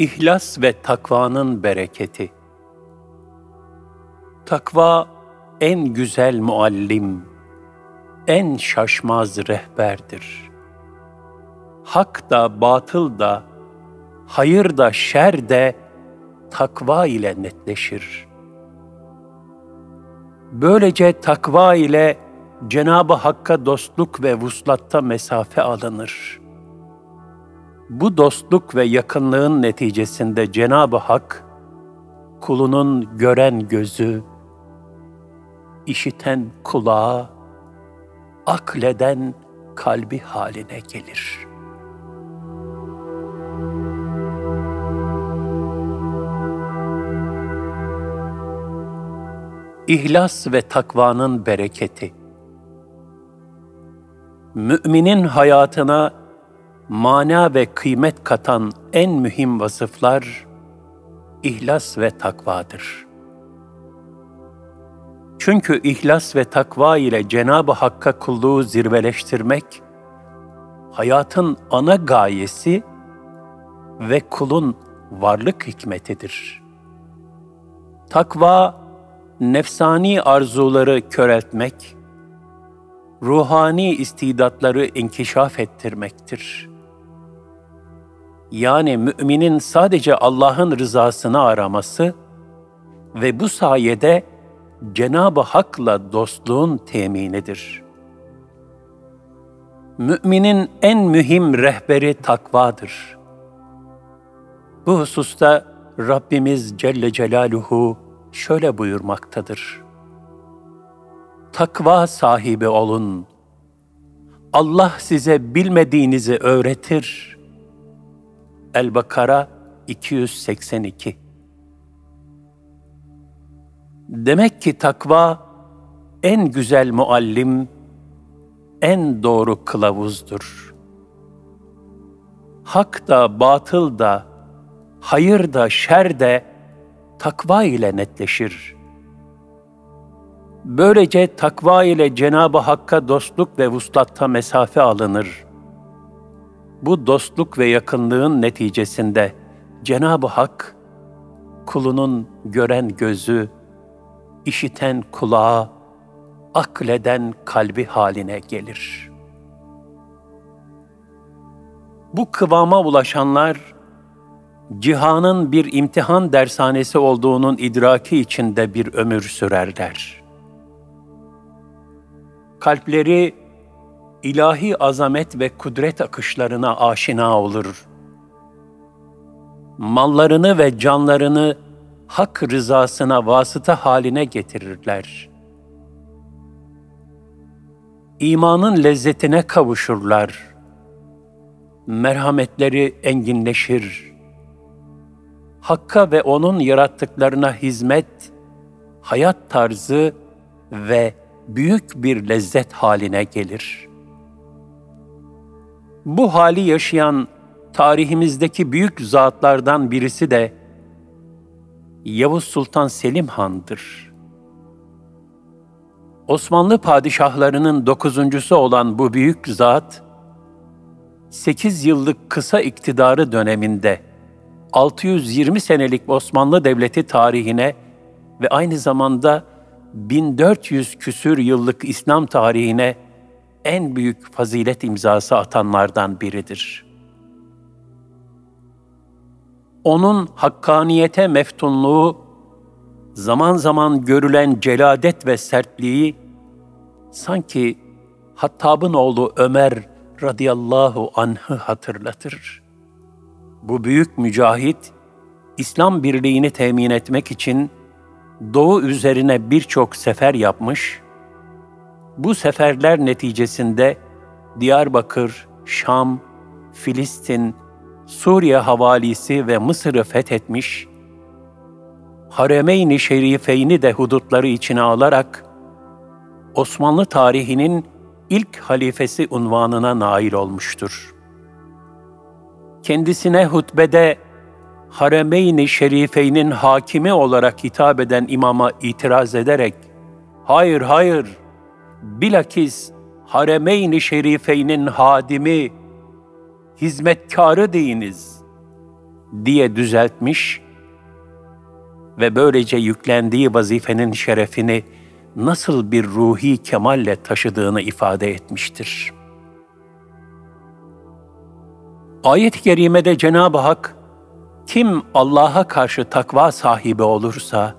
İhlas ve takvanın bereketi. Takva en güzel muallim, en şaşmaz rehberdir. Hak da batıl da, hayır da şer de takva ile netleşir. Böylece takva ile Cenab-ı Hakk'a dostluk ve vuslatta mesafe alınır. Bu dostluk ve yakınlığın neticesinde Cenab-ı Hak, kulunun gören gözü, işiten kulağı, akleden kalbi haline gelir. İhlas ve takvanın bereketi Müminin hayatına mana ve kıymet katan en mühim vasıflar ihlas ve takvadır. Çünkü ihlas ve takva ile Cenab-ı Hakk'a kulluğu zirveleştirmek, hayatın ana gayesi ve kulun varlık hikmetidir. Takva, nefsani arzuları köreltmek, ruhani istidatları inkişaf ettirmektir. Yani müminin sadece Allah'ın rızasını araması ve bu sayede Cenab-ı Hak'la dostluğun teminidir. Müminin en mühim rehberi takvadır. Bu hususta Rabbimiz Celle Celaluhu şöyle buyurmaktadır. Takva sahibi olun. Allah size bilmediğinizi öğretir. El-Bakara 282 Demek ki takva en güzel muallim, en doğru kılavuzdur. Hak da, batıl da, hayır da, şer de takva ile netleşir. Böylece takva ile Cenab-ı Hakk'a dostluk ve vuslatta mesafe alınır. Bu dostluk ve yakınlığın neticesinde Cenab-ı Hak, kulunun gören gözü, işiten kulağı, akleden kalbi haline gelir. Bu kıvama ulaşanlar, cihanın bir imtihan dershanesi olduğunun idraki içinde bir ömür sürerler. Kalpleri ilahi azamet ve kudret akışlarına aşina olur. Mallarını ve canlarını hak rızasına vasıta haline getirirler. İmanın lezzetine kavuşurlar. Merhametleri enginleşir. Hakka ve onun yarattıklarına hizmet, hayat tarzı ve büyük bir lezzet haline gelir. Bu hali yaşayan tarihimizdeki büyük zatlardan birisi de Yavuz Sultan Selim Han'dır. Osmanlı padişahlarının dokuzuncusu olan bu büyük zat, sekiz yıllık kısa iktidarı döneminde 620 senelik Osmanlı Devleti tarihine ve aynı zamanda 1400 küsür yıllık İslam tarihine en büyük fazilet imzası atanlardan biridir.'' onun hakkaniyete meftunluğu, zaman zaman görülen celadet ve sertliği, sanki Hattab'ın oğlu Ömer radıyallahu anh'ı hatırlatır. Bu büyük mücahit, İslam birliğini temin etmek için Doğu üzerine birçok sefer yapmış, bu seferler neticesinde Diyarbakır, Şam, Filistin, Suriye havalisi ve Mısır'ı fethetmiş, Haremeyn-i Şerifeyni de hudutları içine alarak Osmanlı tarihinin ilk halifesi unvanına nail olmuştur. Kendisine hutbede Haremeyn-i Şerifeynin hakimi olarak hitap eden imama itiraz ederek, hayır hayır, bilakis Haremeyn-i Şerifeynin hadimi, hizmetkarı deyiniz diye düzeltmiş ve böylece yüklendiği vazifenin şerefini nasıl bir ruhi kemalle taşıdığını ifade etmiştir. Ayet-i kerimede Cenab-ı Hak kim Allah'a karşı takva sahibi olursa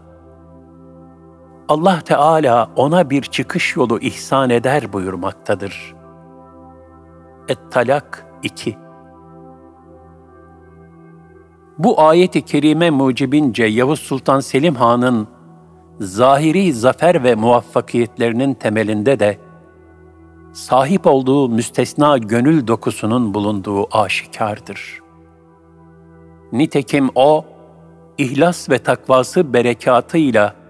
Allah Teala ona bir çıkış yolu ihsan eder buyurmaktadır. Et-Talak 2 Bu ayeti kerime mucibince Yavuz Sultan Selim Han'ın zahiri zafer ve muvaffakiyetlerinin temelinde de sahip olduğu müstesna gönül dokusunun bulunduğu aşikardır. Nitekim o, ihlas ve takvası berekatıyla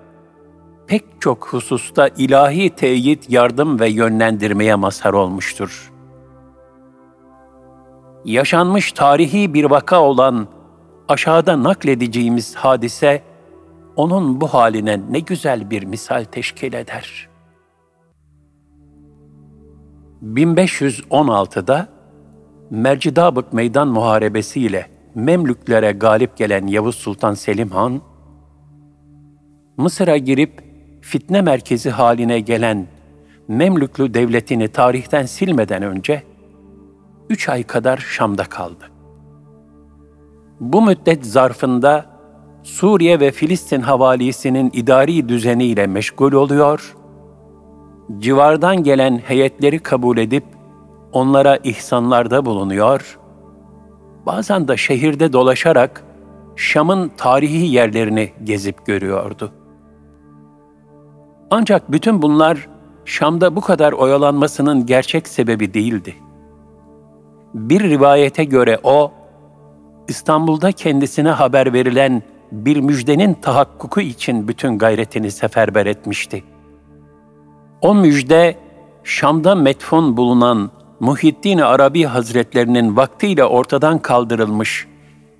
pek çok hususta ilahi teyit, yardım ve yönlendirmeye mazhar olmuştur. Yaşanmış tarihi bir vaka olan aşağıda nakledeceğimiz hadise, onun bu haline ne güzel bir misal teşkil eder. 1516'da Mercidabık Meydan Muharebesi ile Memlüklere galip gelen Yavuz Sultan Selim Han, Mısır'a girip fitne merkezi haline gelen Memlüklü devletini tarihten silmeden önce üç ay kadar Şam'da kaldı. Bu müddet zarfında Suriye ve Filistin havalisinin idari düzeniyle meşgul oluyor, civardan gelen heyetleri kabul edip onlara ihsanlarda bulunuyor, bazen de şehirde dolaşarak Şam'ın tarihi yerlerini gezip görüyordu. Ancak bütün bunlar Şam'da bu kadar oyalanmasının gerçek sebebi değildi. Bir rivayete göre o, İstanbul'da kendisine haber verilen bir müjdenin tahakkuku için bütün gayretini seferber etmişti. O müjde, Şam'da metfun bulunan Muhyiddin Arabi Hazretlerinin vaktiyle ortadan kaldırılmış,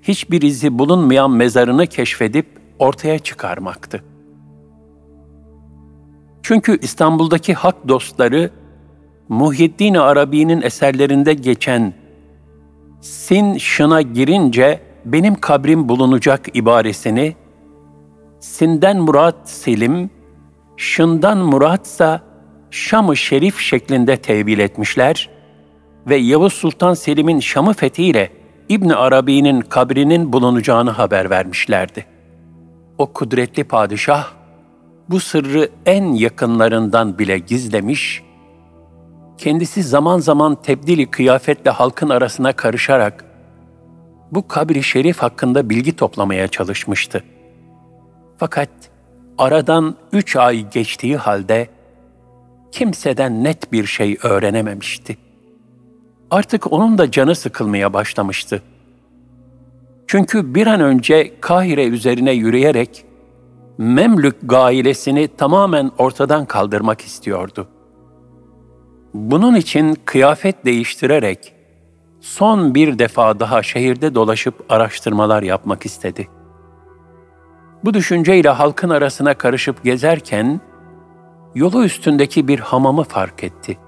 hiçbir izi bulunmayan mezarını keşfedip ortaya çıkarmaktı. Çünkü İstanbul'daki hak dostları, Muhyiddin Arabi'nin eserlerinde geçen sin şına girince benim kabrim bulunacak ibaresini, sinden murat Selim, şından muratsa Şam-ı Şerif şeklinde tevil etmişler ve Yavuz Sultan Selim'in Şam'ı fethiyle İbn Arabi'nin kabrinin bulunacağını haber vermişlerdi. O kudretli padişah bu sırrı en yakınlarından bile gizlemiş, kendisi zaman zaman tebdili kıyafetle halkın arasına karışarak bu kabri şerif hakkında bilgi toplamaya çalışmıştı. Fakat aradan üç ay geçtiği halde kimseden net bir şey öğrenememişti. Artık onun da canı sıkılmaya başlamıştı. Çünkü bir an önce Kahire üzerine yürüyerek Memlük gailesini tamamen ortadan kaldırmak istiyordu. Bunun için kıyafet değiştirerek son bir defa daha şehirde dolaşıp araştırmalar yapmak istedi. Bu düşünceyle halkın arasına karışıp gezerken yolu üstündeki bir hamamı fark etti.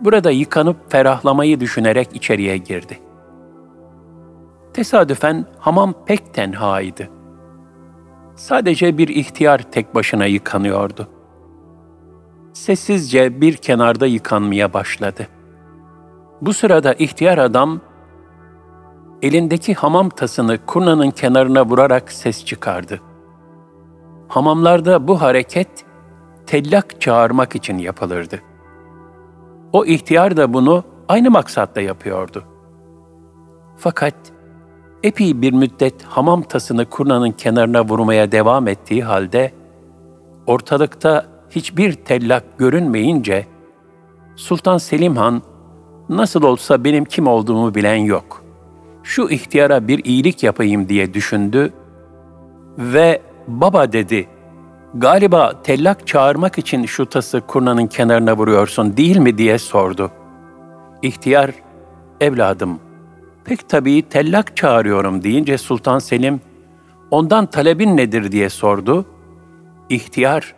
Burada yıkanıp ferahlamayı düşünerek içeriye girdi. Tesadüfen hamam pek tenhaydı. Sadece bir ihtiyar tek başına yıkanıyordu. Sessizce bir kenarda yıkanmaya başladı. Bu sırada ihtiyar adam elindeki hamam tasını kurnanın kenarına vurarak ses çıkardı. Hamamlarda bu hareket tellak çağırmak için yapılırdı. O ihtiyar da bunu aynı maksatla yapıyordu. Fakat epey bir müddet hamam tasını kurnanın kenarına vurmaya devam ettiği halde ortalıkta hiçbir tellak görünmeyince Sultan Selim Han nasıl olsa benim kim olduğumu bilen yok. Şu ihtiyara bir iyilik yapayım diye düşündü ve baba dedi, galiba tellak çağırmak için şu tası kurnanın kenarına vuruyorsun değil mi diye sordu. İhtiyar, evladım, pek tabii tellak çağırıyorum deyince Sultan Selim, ondan talebin nedir diye sordu. İhtiyar,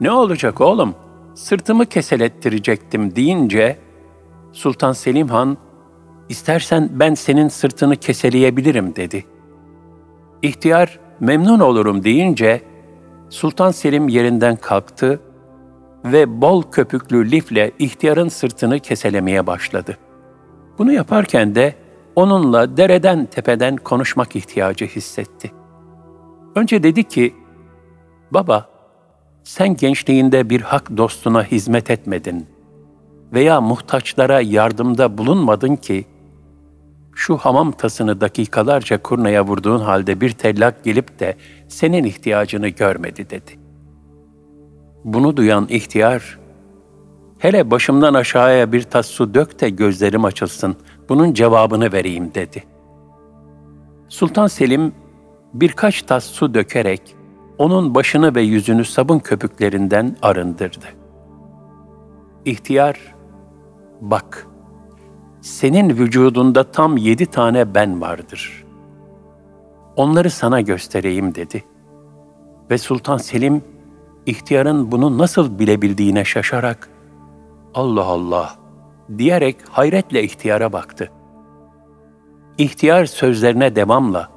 ne olacak oğlum, sırtımı keselettirecektim deyince, Sultan Selim Han, İstersen ben senin sırtını keseleyebilirim dedi. İhtiyar memnun olurum deyince Sultan Selim yerinden kalktı ve bol köpüklü lifle ihtiyarın sırtını keselemeye başladı. Bunu yaparken de onunla dereden tepeden konuşmak ihtiyacı hissetti. Önce dedi ki, Baba, sen gençliğinde bir hak dostuna hizmet etmedin veya muhtaçlara yardımda bulunmadın ki, şu hamam tasını dakikalarca kurnaya vurduğun halde bir tellak gelip de senin ihtiyacını görmedi dedi. Bunu duyan ihtiyar, hele başımdan aşağıya bir tas su dök de gözlerim açılsın, bunun cevabını vereyim dedi. Sultan Selim birkaç tas su dökerek onun başını ve yüzünü sabun köpüklerinden arındırdı. İhtiyar, bak, senin vücudunda tam yedi tane ben vardır. Onları sana göstereyim dedi. Ve Sultan Selim, ihtiyarın bunu nasıl bilebildiğine şaşarak, Allah Allah diyerek hayretle ihtiyara baktı. İhtiyar sözlerine devamla,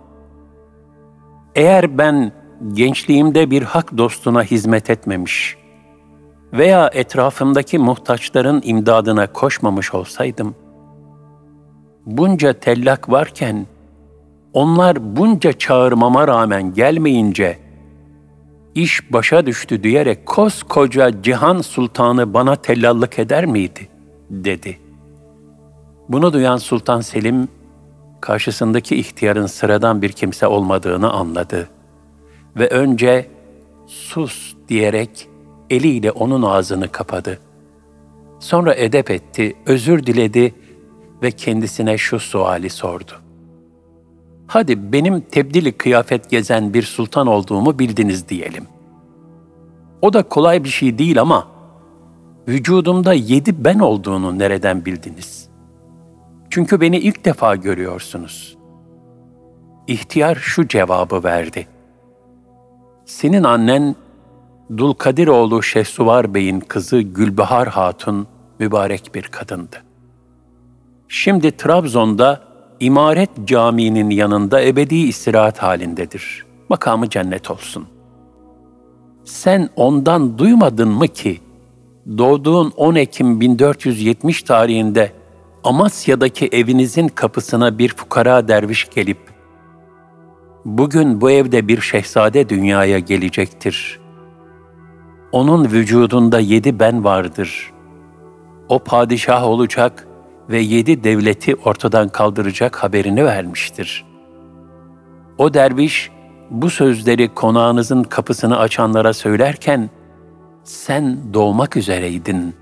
eğer ben gençliğimde bir hak dostuna hizmet etmemiş veya etrafımdaki muhtaçların imdadına koşmamış olsaydım, bunca tellak varken, onlar bunca çağırmama rağmen gelmeyince, iş başa düştü diyerek koskoca cihan sultanı bana tellallık eder miydi? dedi. Bunu duyan Sultan Selim, karşısındaki ihtiyarın sıradan bir kimse olmadığını anladı ve önce sus diyerek eliyle onun ağzını kapadı. Sonra edep etti, özür diledi ve kendisine şu suali sordu. Hadi benim tebdili kıyafet gezen bir sultan olduğumu bildiniz diyelim. O da kolay bir şey değil ama vücudumda yedi ben olduğunu nereden bildiniz? Çünkü beni ilk defa görüyorsunuz. İhtiyar şu cevabı verdi. Senin annen Dulkadiroğlu Şehsuvar Bey'in kızı Gülbahar Hatun mübarek bir kadındı. Şimdi Trabzon'da İmaret Camii'nin yanında ebedi istirahat halindedir. Makamı cennet olsun. Sen ondan duymadın mı ki doğduğun 10 Ekim 1470 tarihinde Amasya'daki evinizin kapısına bir fukara derviş gelip bugün bu evde bir şehzade dünyaya gelecektir. Onun vücudunda yedi ben vardır. O padişah olacak ve yedi devleti ortadan kaldıracak haberini vermiştir. O derviş bu sözleri konağınızın kapısını açanlara söylerken sen doğmak üzereydin.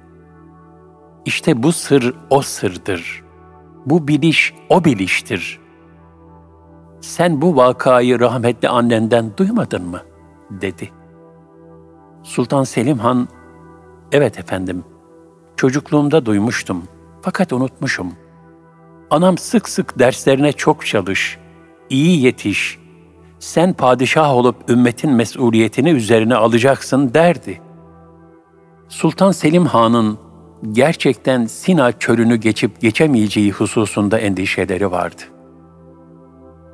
İşte bu sır o sırdır. Bu biliş o biliştir. Sen bu vakayı rahmetli annenden duymadın mı? dedi. Sultan Selim Han, evet efendim, çocukluğumda duymuştum fakat unutmuşum. Anam sık sık derslerine çok çalış, iyi yetiş, sen padişah olup ümmetin mesuliyetini üzerine alacaksın derdi. Sultan Selim Han'ın gerçekten Sina çölünü geçip geçemeyeceği hususunda endişeleri vardı.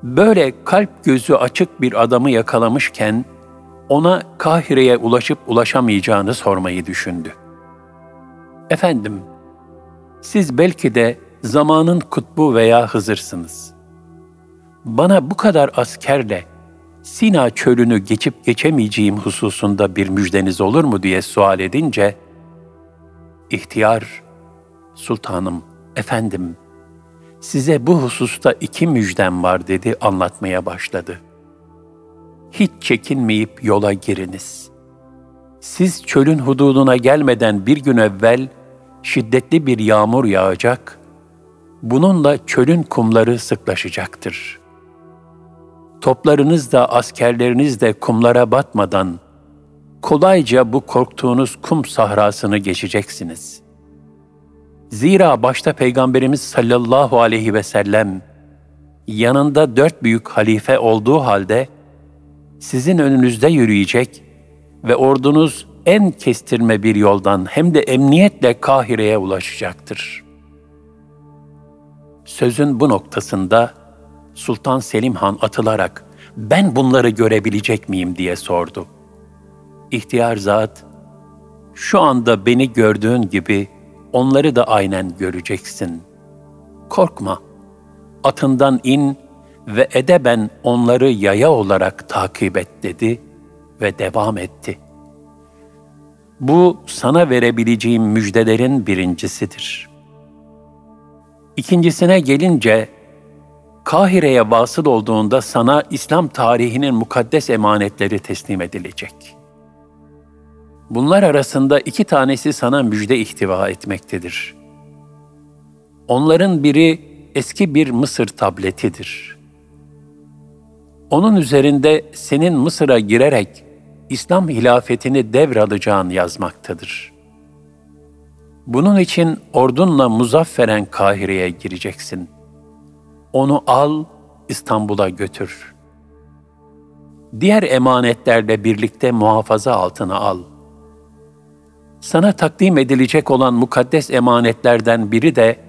Böyle kalp gözü açık bir adamı yakalamışken ona Kahire'ye ulaşıp ulaşamayacağını sormayı düşündü. Efendim, siz belki de zamanın kutbu veya Hızır'sınız. Bana bu kadar askerle Sina çölünü geçip geçemeyeceğim hususunda bir müjdeniz olur mu diye sual edince, ihtiyar, sultanım, efendim, size bu hususta iki müjdem var dedi anlatmaya başladı. Hiç çekinmeyip yola giriniz. Siz çölün hududuna gelmeden bir gün evvel şiddetli bir yağmur yağacak, bununla çölün kumları sıklaşacaktır. Toplarınız da askerleriniz de kumlara batmadan kolayca bu korktuğunuz kum sahrasını geçeceksiniz. Zira başta Peygamberimiz sallallahu aleyhi ve sellem yanında dört büyük halife olduğu halde sizin önünüzde yürüyecek ve ordunuz en kestirme bir yoldan hem de emniyetle Kahire'ye ulaşacaktır. Sözün bu noktasında Sultan Selim Han atılarak ben bunları görebilecek miyim diye sordu. İhtiyar zat, şu anda beni gördüğün gibi onları da aynen göreceksin. Korkma, atından in ve edeben onları yaya olarak takip et dedi ve devam etti. Bu sana verebileceğim müjdelerin birincisidir. İkincisine gelince, Kahire'ye vasıl olduğunda sana İslam tarihinin mukaddes emanetleri teslim edilecek. Bunlar arasında iki tanesi sana müjde ihtiva etmektedir. Onların biri eski bir Mısır tabletidir. Onun üzerinde senin Mısır'a girerek İslam hilafetini devralacağın yazmaktadır. Bunun için ordunla muzafferen Kahire'ye gireceksin. Onu al, İstanbul'a götür. Diğer emanetlerle birlikte muhafaza altına al. Sana takdim edilecek olan mukaddes emanetlerden biri de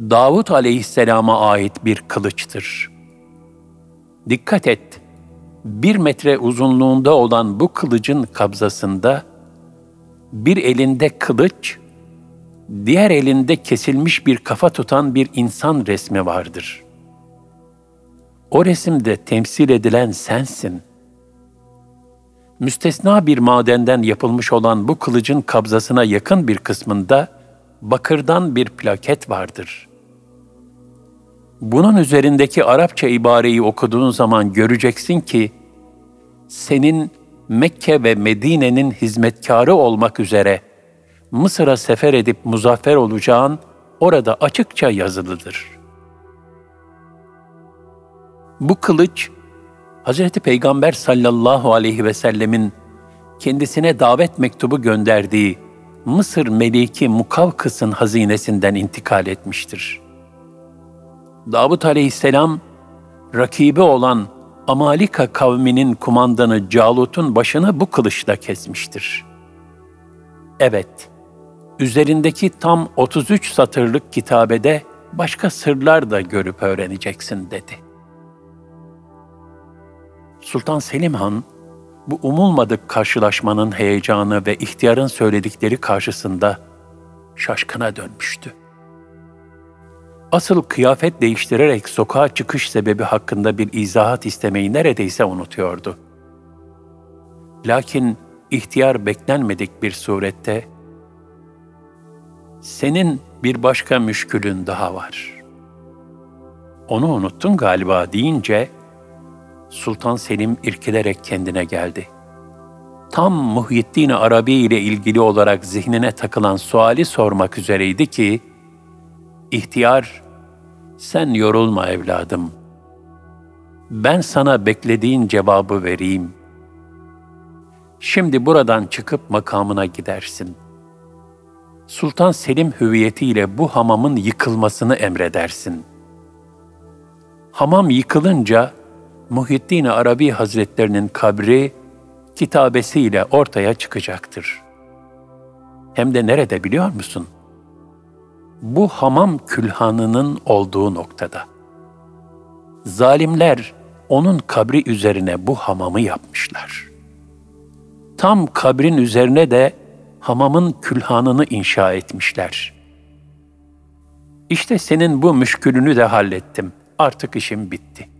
Davut aleyhisselama ait bir kılıçtır. Dikkat et, bir metre uzunluğunda olan bu kılıcın kabzasında bir elinde kılıç, diğer elinde kesilmiş bir kafa tutan bir insan resmi vardır. O resimde temsil edilen sensin. Müstesna bir madenden yapılmış olan bu kılıcın kabzasına yakın bir kısmında bakırdan bir plaket vardır. Bunun üzerindeki Arapça ibareyi okuduğun zaman göreceksin ki senin Mekke ve Medine'nin hizmetkarı olmak üzere Mısır'a sefer edip muzaffer olacağın orada açıkça yazılıdır. Bu kılıç, Hz. Peygamber sallallahu aleyhi ve sellemin kendisine davet mektubu gönderdiği Mısır Meliki Mukavkıs'ın hazinesinden intikal etmiştir. Davut aleyhisselam, rakibi olan Amalika kavminin kumandanı Calut'un başını bu kılıçla kesmiştir. Evet, üzerindeki tam 33 satırlık kitabede başka sırlar da görüp öğreneceksin dedi. Sultan Selim Han, bu umulmadık karşılaşmanın heyecanı ve ihtiyarın söyledikleri karşısında şaşkına dönmüştü. Asıl kıyafet değiştirerek sokağa çıkış sebebi hakkında bir izahat istemeyi neredeyse unutuyordu. Lakin ihtiyar beklenmedik bir surette senin bir başka müşkülün daha var. Onu unuttun galiba deyince Sultan Selim irkilerek kendine geldi. Tam Muhyiddin Arabi ile ilgili olarak zihnine takılan suali sormak üzereydi ki, ihtiyar, sen yorulma evladım. Ben sana beklediğin cevabı vereyim. Şimdi buradan çıkıp makamına gidersin. Sultan Selim hüviyetiyle bu hamamın yıkılmasını emredersin. Hamam yıkılınca Muhyiddin Arabi Hazretlerinin kabri kitabesiyle ortaya çıkacaktır. Hem de nerede biliyor musun? Bu hamam külhanının olduğu noktada. Zalimler onun kabri üzerine bu hamamı yapmışlar. Tam kabrin üzerine de hamamın külhanını inşa etmişler. İşte senin bu müşkülünü de hallettim. Artık işim bitti.''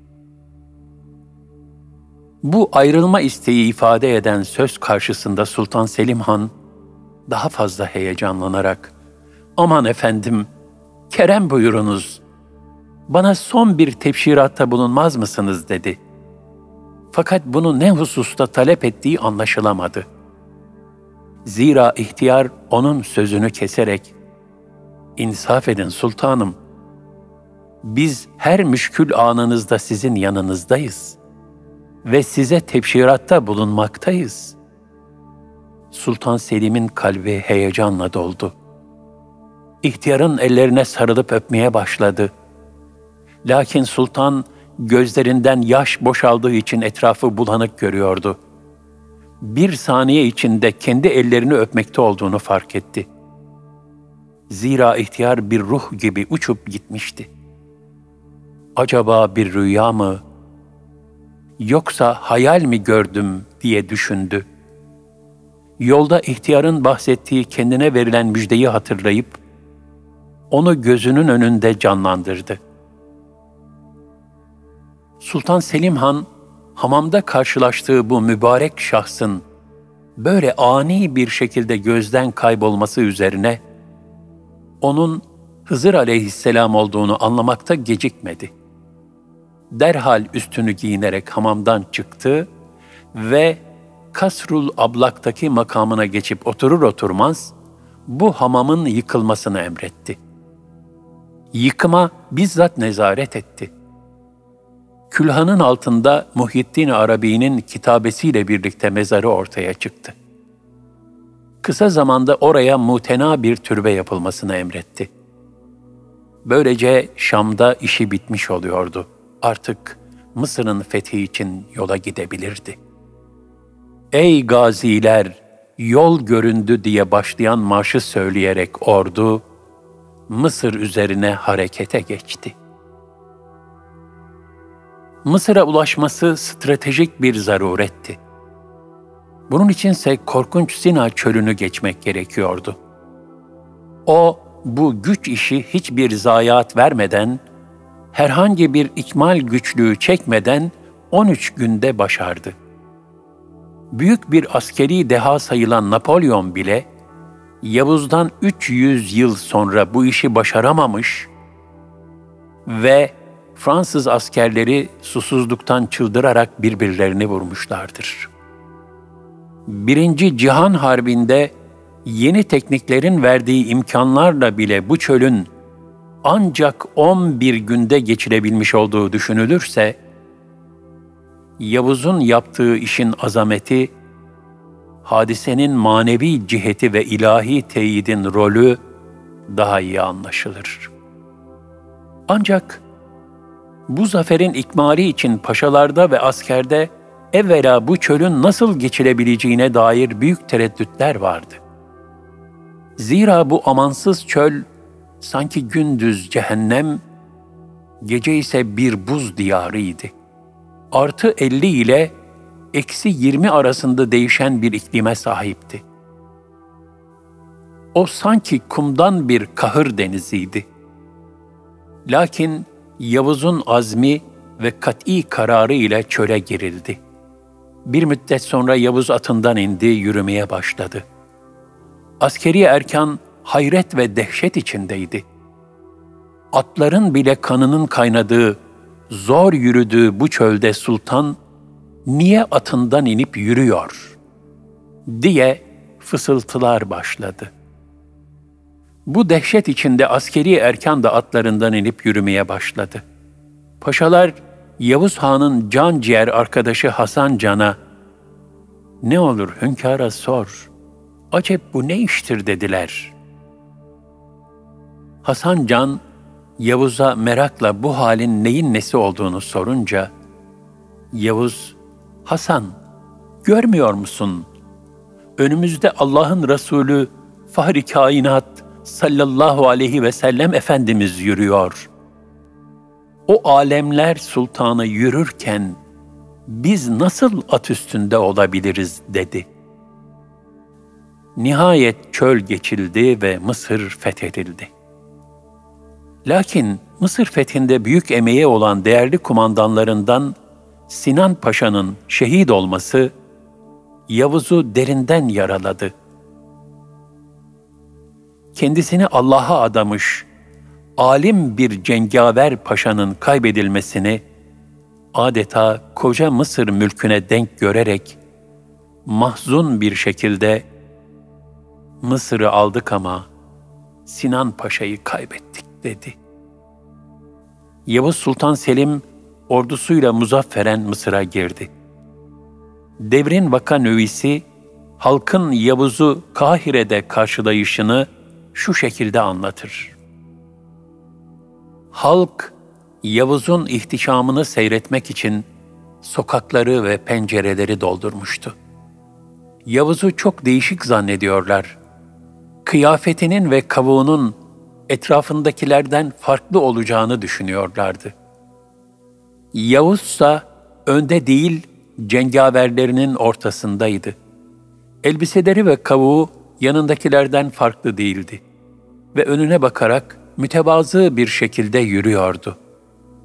Bu ayrılma isteği ifade eden söz karşısında Sultan Selim Han daha fazla heyecanlanarak "Aman efendim, kerem buyurunuz. Bana son bir tebşiratta bulunmaz mısınız?" dedi. Fakat bunu ne hususta talep ettiği anlaşılamadı. Zira ihtiyar onun sözünü keserek "İnsaf edin sultanım. Biz her müşkül anınızda sizin yanınızdayız ve size tebşiratta bulunmaktayız. Sultan Selim'in kalbi heyecanla doldu. İhtiyarın ellerine sarılıp öpmeye başladı. Lakin sultan gözlerinden yaş boşaldığı için etrafı bulanık görüyordu. Bir saniye içinde kendi ellerini öpmekte olduğunu fark etti. Zira ihtiyar bir ruh gibi uçup gitmişti. acaba bir rüya mı yoksa hayal mi gördüm diye düşündü. Yolda ihtiyarın bahsettiği kendine verilen müjdeyi hatırlayıp onu gözünün önünde canlandırdı. Sultan Selim Han hamamda karşılaştığı bu mübarek şahsın böyle ani bir şekilde gözden kaybolması üzerine onun Hızır aleyhisselam olduğunu anlamakta gecikmedi. Derhal üstünü giyinerek hamamdan çıktı ve Kasrul Ablak'taki makamına geçip oturur oturmaz bu hamamın yıkılmasını emretti. Yıkıma bizzat nezaret etti. Külhanın altında Muhyiddin Arabi'nin kitabesiyle birlikte mezarı ortaya çıktı. Kısa zamanda oraya mutena bir türbe yapılmasını emretti. Böylece Şam'da işi bitmiş oluyordu. Artık Mısır'ın fethi için yola gidebilirdi. Ey gaziler, yol göründü diye başlayan marşı söyleyerek ordu, Mısır üzerine harekete geçti. Mısır'a ulaşması stratejik bir zaruretti. Bunun içinse korkunç Sina çölünü geçmek gerekiyordu. O, bu güç işi hiçbir zayiat vermeden, herhangi bir ikmal güçlüğü çekmeden 13 günde başardı. Büyük bir askeri deha sayılan Napolyon bile, Yavuz'dan 300 yıl sonra bu işi başaramamış ve Fransız askerleri susuzluktan çıldırarak birbirlerini vurmuşlardır. Birinci Cihan Harbi'nde yeni tekniklerin verdiği imkanlarla bile bu çölün ancak 11 günde geçilebilmiş olduğu düşünülürse, Yavuz'un yaptığı işin azameti, hadisenin manevi ciheti ve ilahi teyidin rolü daha iyi anlaşılır. Ancak bu zaferin ikmali için paşalarda ve askerde evvela bu çölün nasıl geçilebileceğine dair büyük tereddütler vardı. Zira bu amansız çöl sanki gündüz cehennem, gece ise bir buz diyarıydı. Artı 50 ile eksi 20 arasında değişen bir iklime sahipti. O sanki kumdan bir kahır deniziydi. Lakin Yavuz'un azmi ve kat'i kararı ile çöle girildi. Bir müddet sonra Yavuz atından indi, yürümeye başladı. Askeri erkan hayret ve dehşet içindeydi. Atların bile kanının kaynadığı, zor yürüdüğü bu çölde sultan, niye atından inip yürüyor? diye fısıltılar başladı. Bu dehşet içinde askeri erkan da atlarından inip yürümeye başladı. Paşalar Yavuz Han'ın can ciğer arkadaşı Hasan Can'a ne olur hünkâra sor, acep bu ne iştir dediler. Hasan Can, Yavuz'a merakla bu halin neyin nesi olduğunu sorunca, Yavuz, Hasan, görmüyor musun? Önümüzde Allah'ın Resulü, Fahri Kainat, sallallahu aleyhi ve sellem Efendimiz yürüyor. O alemler sultanı yürürken biz nasıl at üstünde olabiliriz dedi. Nihayet çöl geçildi ve Mısır fethedildi. Lakin Mısır fethinde büyük emeği olan değerli kumandanlarından Sinan Paşa'nın şehit olması Yavuz'u derinden yaraladı.'' kendisini Allah'a adamış, alim bir cengaver paşanın kaybedilmesini adeta koca Mısır mülküne denk görerek mahzun bir şekilde Mısır'ı aldık ama Sinan Paşa'yı kaybettik dedi. Yavuz Sultan Selim ordusuyla muzafferen Mısır'a girdi. Devrin vaka növisi halkın Yavuz'u Kahire'de karşılayışını şu şekilde anlatır. Halk, Yavuz'un ihtişamını seyretmek için sokakları ve pencereleri doldurmuştu. Yavuz'u çok değişik zannediyorlar. Kıyafetinin ve kavuğunun etrafındakilerden farklı olacağını düşünüyorlardı. Yavuzsa önde değil, cengaverlerinin ortasındaydı. Elbiseleri ve kavuğu yanındakilerden farklı değildi ve önüne bakarak mütevazı bir şekilde yürüyordu.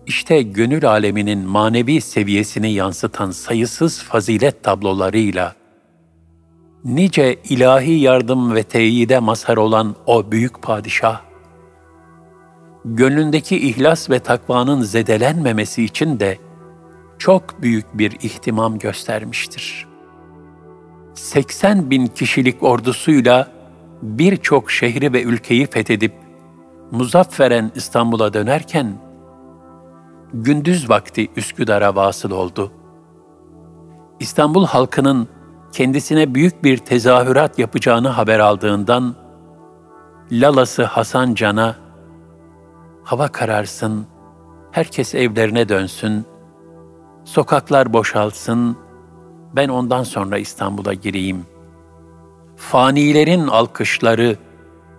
İşte gönül aleminin manevi seviyesini yansıtan sayısız fazilet tablolarıyla, nice ilahi yardım ve teyide mazhar olan o büyük padişah, gönlündeki ihlas ve takvanın zedelenmemesi için de çok büyük bir ihtimam göstermiştir. 80 bin kişilik ordusuyla birçok şehri ve ülkeyi fethedip muzafferen İstanbul'a dönerken gündüz vakti Üsküdar'a vasıl oldu. İstanbul halkının kendisine büyük bir tezahürat yapacağını haber aldığından Lalası Hasan Can'a hava kararsın, herkes evlerine dönsün, sokaklar boşalsın, ben ondan sonra İstanbul'a gireyim. Fanilerin alkışları,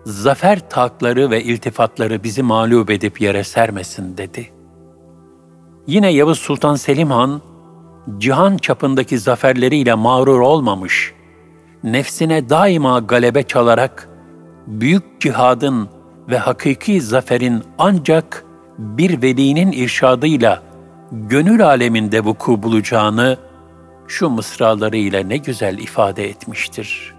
zafer takları ve iltifatları bizi mağlup edip yere sermesin dedi. Yine Yavuz Sultan Selim Han, cihan çapındaki zaferleriyle mağrur olmamış, nefsine daima galebe çalarak, büyük cihadın ve hakiki zaferin ancak bir velinin irşadıyla gönül aleminde vuku bulacağını şu mısralarıyla ne güzel ifade etmiştir.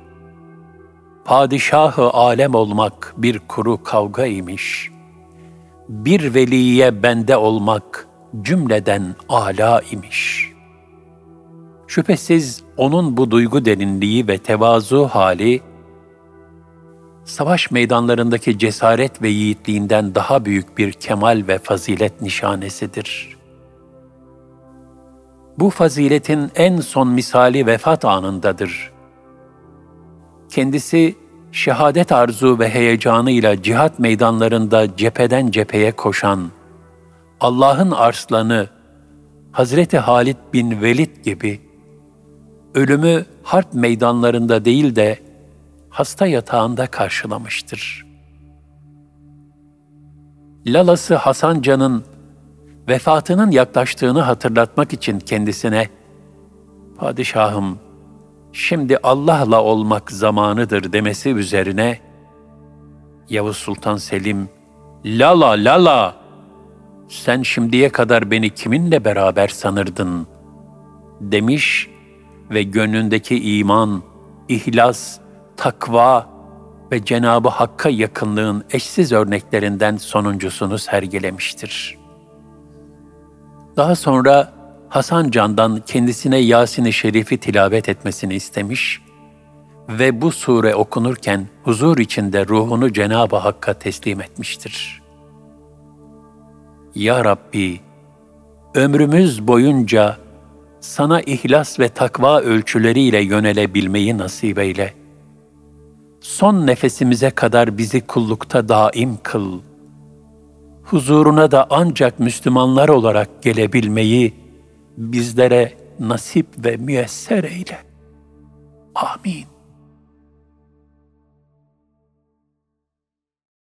Padişahı alem olmak bir kuru kavga imiş. Bir veliye bende olmak cümleden ala imiş. Şüphesiz onun bu duygu derinliği ve tevazu hali, savaş meydanlarındaki cesaret ve yiğitliğinden daha büyük bir kemal ve fazilet nişanesidir. Bu faziletin en son misali vefat anındadır. Kendisi şehadet arzu ve heyecanıyla cihat meydanlarında cepheden cepheye koşan, Allah'ın arslanı Hazreti Halid bin Velid gibi ölümü harp meydanlarında değil de hasta yatağında karşılamıştır. Lalası Hasan Can'ın vefatının yaklaştığını hatırlatmak için kendisine "Padişahım, şimdi Allah'la olmak zamanıdır." demesi üzerine Yavuz Sultan Selim "Lala lala sen şimdiye kadar beni kiminle beraber sanırdın?" demiş ve gönlündeki iman, ihlas, takva ve Cenabı Hakk'a yakınlığın eşsiz örneklerinden sonuncusunu sergilemiştir. Daha sonra Hasan Can'dan kendisine Yasin-i Şerif'i tilavet etmesini istemiş ve bu sure okunurken huzur içinde ruhunu Cenab-ı Hakk'a teslim etmiştir. Ya Rabbi, ömrümüz boyunca sana ihlas ve takva ölçüleriyle yönelebilmeyi nasip eyle. Son nefesimize kadar bizi kullukta daim kıl. Huzuruna da ancak Müslümanlar olarak gelebilmeyi bizlere nasip ve müyesser eyle. Amin.